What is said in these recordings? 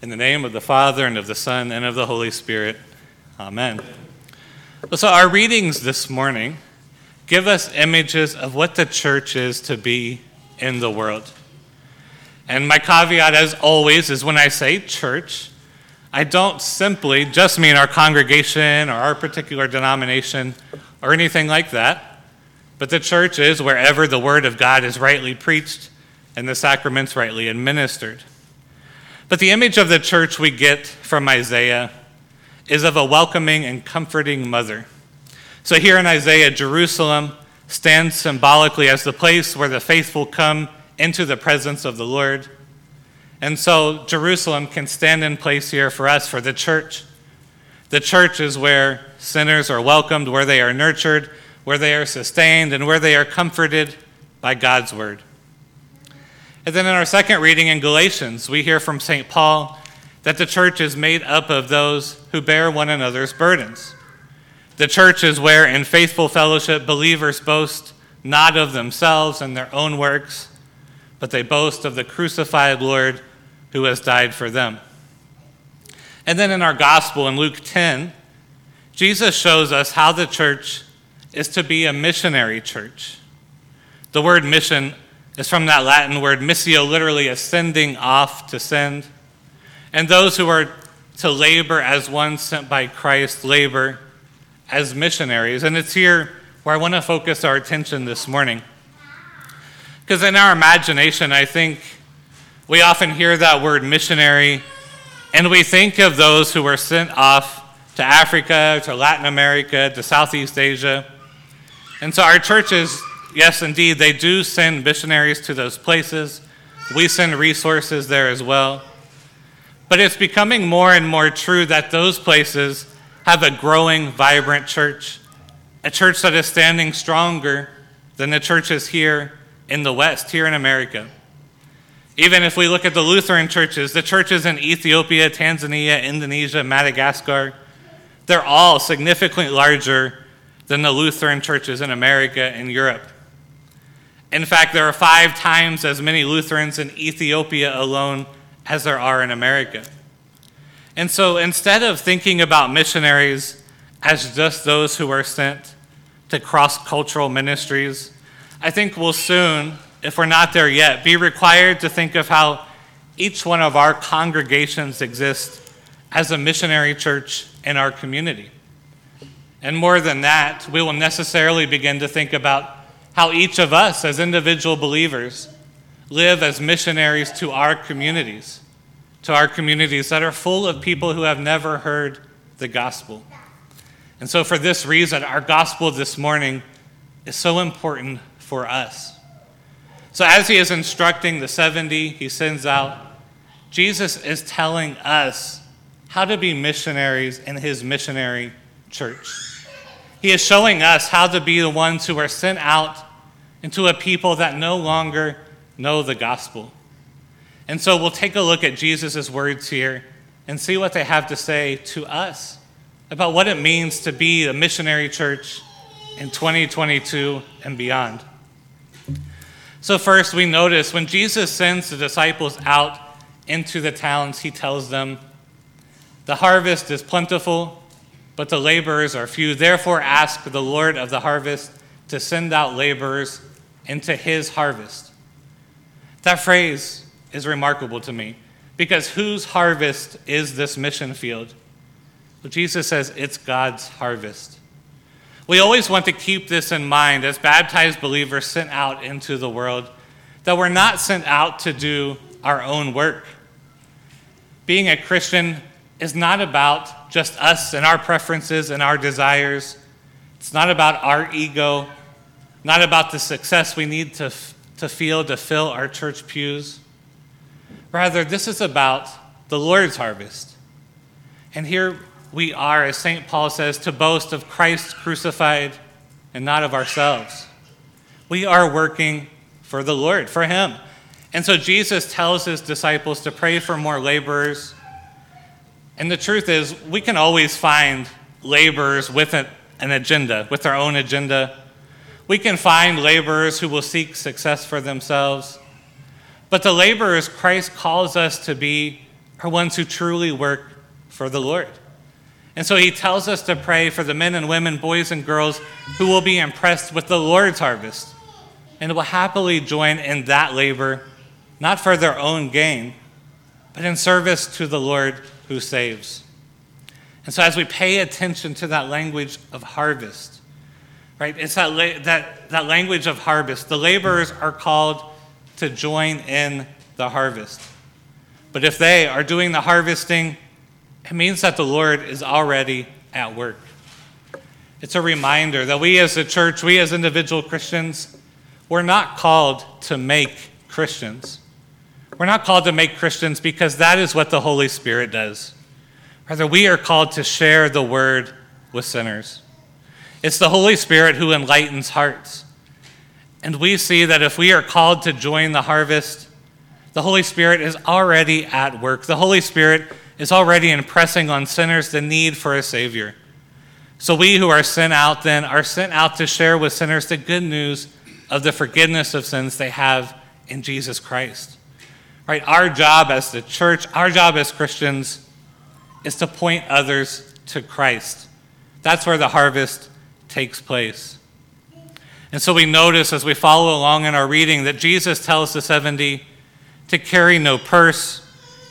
In the name of the Father, and of the Son, and of the Holy Spirit. Amen. So, our readings this morning give us images of what the church is to be in the world. And my caveat, as always, is when I say church, I don't simply just mean our congregation or our particular denomination or anything like that, but the church is wherever the Word of God is rightly preached and the sacraments rightly administered. But the image of the church we get from Isaiah is of a welcoming and comforting mother. So here in Isaiah, Jerusalem stands symbolically as the place where the faithful come into the presence of the Lord. And so Jerusalem can stand in place here for us, for the church. The church is where sinners are welcomed, where they are nurtured, where they are sustained, and where they are comforted by God's word. And then in our second reading in Galatians, we hear from St. Paul that the church is made up of those who bear one another's burdens. The church is where, in faithful fellowship, believers boast not of themselves and their own works, but they boast of the crucified Lord who has died for them. And then in our gospel in Luke 10, Jesus shows us how the church is to be a missionary church. The word mission is from that Latin word missio, literally ascending off to send. And those who are to labor as one sent by Christ labor as missionaries. And it's here where I want to focus our attention this morning. Because in our imagination, I think we often hear that word missionary and we think of those who were sent off to Africa, to Latin America, to Southeast Asia. And so our churches yes, indeed, they do send missionaries to those places. We send resources there as well. But it's becoming more and more true that those places have a growing, vibrant church, a church that is standing stronger than the churches here in the West, here in America. Even if we look at the Lutheran churches, the churches in Ethiopia, Tanzania, Indonesia, Madagascar, they're all significantly larger than the Lutheran churches in America and Europe. In fact, there are five times as many Lutherans in Ethiopia alone as there are in America. And so instead of thinking about missionaries as just those who are sent to cross cultural ministries, I think we'll soon, if we're not there yet, be required to think of how each one of our congregations exists as a missionary church in our community. And more than that, we will necessarily begin to think about how each of us, as individual believers, live as missionaries to our communities, to our communities that are full of people who have never heard the gospel. And so, for this reason, our gospel this morning is so important for us. So, as he is instructing the 70 he sends out, Jesus is telling us how to be missionaries in his missionary church. He is showing us how to be the ones who are sent out into a people that no longer know the gospel. And so we'll take a look at Jesus' words here and see what they have to say to us about what it means to be a missionary church in 2022 and beyond. So, first, we notice when Jesus sends the disciples out into the towns, he tells them, The harvest is plentiful, but the laborers are few. Therefore, ask the Lord of the harvest to send out laborers into his harvest. That phrase is remarkable to me because whose harvest is this mission field? Well, Jesus says it's God's harvest. We always want to keep this in mind as baptized believers sent out into the world that we're not sent out to do our own work. Being a Christian is not about just us and our preferences and our desires. It's not about our ego not about the success we need to, to feel to fill our church pews. Rather, this is about the Lord's harvest. And here we are, as St. Paul says, to boast of Christ crucified and not of ourselves. We are working for the Lord, for Him. And so Jesus tells His disciples to pray for more laborers. And the truth is, we can always find laborers with an agenda, with their own agenda. We can find laborers who will seek success for themselves. But the laborers Christ calls us to be are ones who truly work for the Lord. And so he tells us to pray for the men and women, boys and girls who will be impressed with the Lord's harvest and will happily join in that labor, not for their own gain, but in service to the Lord who saves. And so, as we pay attention to that language of harvest, right, it's that, la- that, that language of harvest. The laborers are called to join in the harvest. But if they are doing the harvesting, it means that the Lord is already at work. It's a reminder that we as a church, we as individual Christians, we're not called to make Christians. We're not called to make Christians because that is what the Holy Spirit does. Rather, we are called to share the word with sinners. It's the Holy Spirit who enlightens hearts. And we see that if we are called to join the harvest, the Holy Spirit is already at work. The Holy Spirit is already impressing on sinners the need for a Savior. So we who are sent out then are sent out to share with sinners the good news of the forgiveness of sins they have in Jesus Christ. Right? Our job as the church, our job as Christians is to point others to Christ. That's where the harvest takes place. And so we notice as we follow along in our reading that Jesus tells the 70 to carry no purse,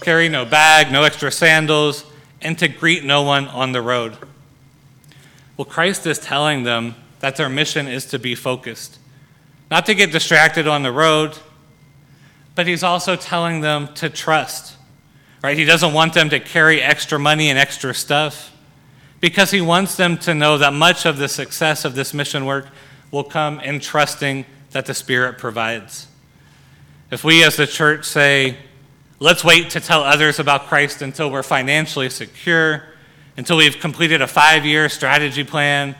carry no bag, no extra sandals, and to greet no one on the road. Well, Christ is telling them that their mission is to be focused, not to get distracted on the road, but he's also telling them to trust. Right? He doesn't want them to carry extra money and extra stuff because he wants them to know that much of the success of this mission work will come in trusting that the Spirit provides. If we as the church say, let's wait to tell others about Christ until we're financially secure, until we've completed a five year strategy plan,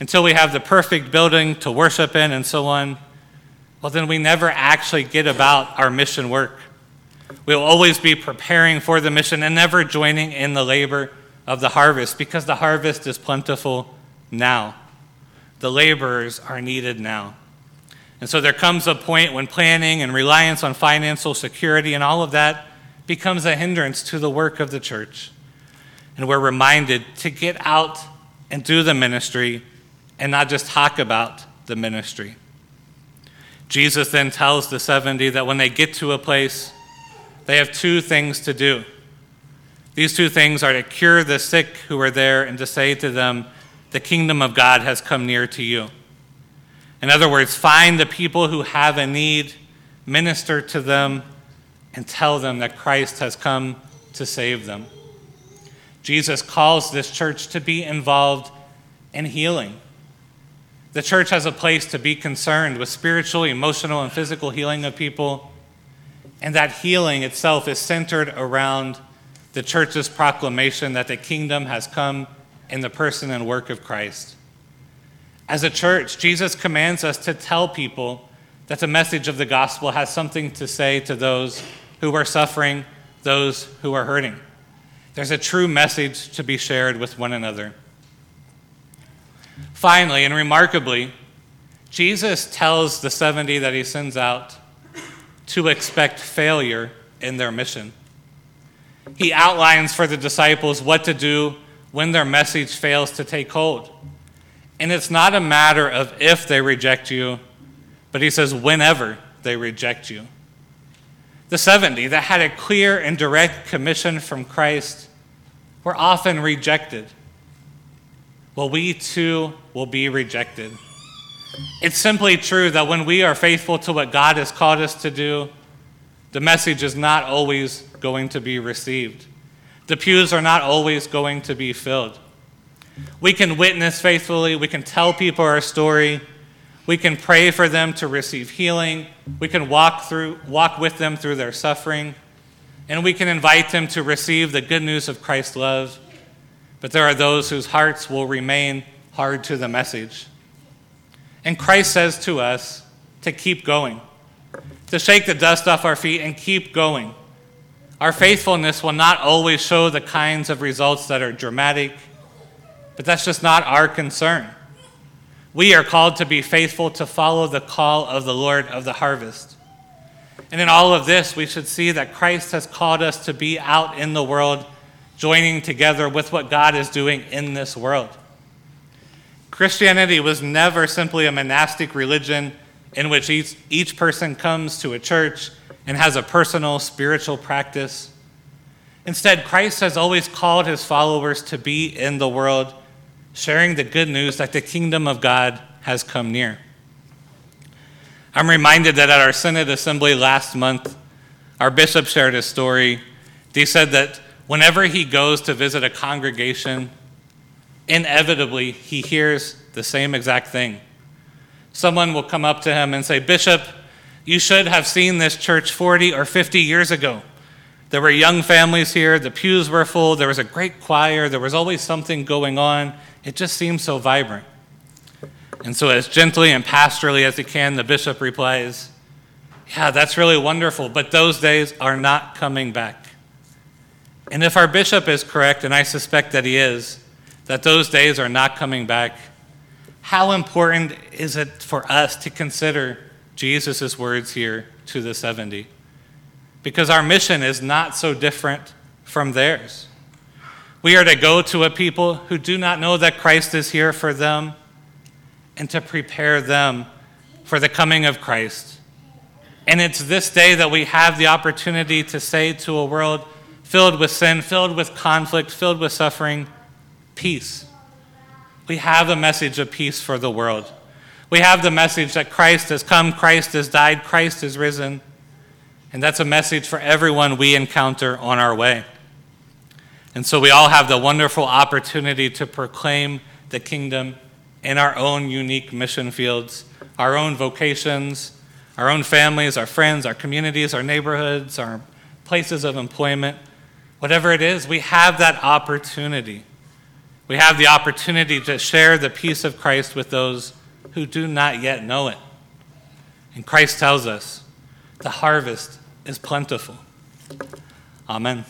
until we have the perfect building to worship in, and so on, well, then we never actually get about our mission work. We'll always be preparing for the mission and never joining in the labor of the harvest because the harvest is plentiful now. The laborers are needed now. And so there comes a point when planning and reliance on financial security and all of that becomes a hindrance to the work of the church. And we're reminded to get out and do the ministry and not just talk about the ministry. Jesus then tells the 70 that when they get to a place, they have two things to do. These two things are to cure the sick who are there and to say to them, The kingdom of God has come near to you. In other words, find the people who have a need, minister to them, and tell them that Christ has come to save them. Jesus calls this church to be involved in healing. The church has a place to be concerned with spiritual, emotional, and physical healing of people. And that healing itself is centered around the church's proclamation that the kingdom has come in the person and work of Christ. As a church, Jesus commands us to tell people that the message of the gospel has something to say to those who are suffering, those who are hurting. There's a true message to be shared with one another. Finally, and remarkably, Jesus tells the 70 that he sends out to expect failure in their mission. He outlines for the disciples what to do when their message fails to take hold. And it's not a matter of if they reject you, but he says whenever they reject you. The 70 that had a clear and direct commission from Christ were often rejected. Well, we too will be rejected. It's simply true that when we are faithful to what God has called us to do, the message is not always going to be received. The pews are not always going to be filled. We can witness faithfully, we can tell people our story, we can pray for them to receive healing, we can walk through walk with them through their suffering, and we can invite them to receive the good news of Christ's love. But there are those whose hearts will remain hard to the message. And Christ says to us to keep going, to shake the dust off our feet and keep going. Our faithfulness will not always show the kinds of results that are dramatic, but that's just not our concern. We are called to be faithful to follow the call of the Lord of the harvest. And in all of this, we should see that Christ has called us to be out in the world, joining together with what God is doing in this world. Christianity was never simply a monastic religion in which each, each person comes to a church and has a personal spiritual practice. Instead, Christ has always called his followers to be in the world, sharing the good news that the kingdom of God has come near. I'm reminded that at our Synod Assembly last month, our bishop shared his story. He said that whenever he goes to visit a congregation, inevitably he hears the same exact thing. Someone will come up to him and say, Bishop, you should have seen this church 40 or 50 years ago. There were young families here, the pews were full, there was a great choir, there was always something going on. It just seemed so vibrant. And so, as gently and pastorally as he can, the bishop replies, Yeah, that's really wonderful, but those days are not coming back. And if our bishop is correct, and I suspect that he is, that those days are not coming back, how important is it for us to consider Jesus' words here to the 70? Because our mission is not so different from theirs. We are to go to a people who do not know that Christ is here for them and to prepare them for the coming of Christ. And it's this day that we have the opportunity to say to a world filled with sin, filled with conflict, filled with suffering, peace. We have a message of peace for the world. We have the message that Christ has come, Christ has died, Christ has risen. And that's a message for everyone we encounter on our way. And so we all have the wonderful opportunity to proclaim the kingdom in our own unique mission fields, our own vocations, our own families, our friends, our communities, our neighborhoods, our places of employment. Whatever it is, we have that opportunity. We have the opportunity to share the peace of Christ with those who do not yet know it. And Christ tells us the harvest is plentiful. Amen.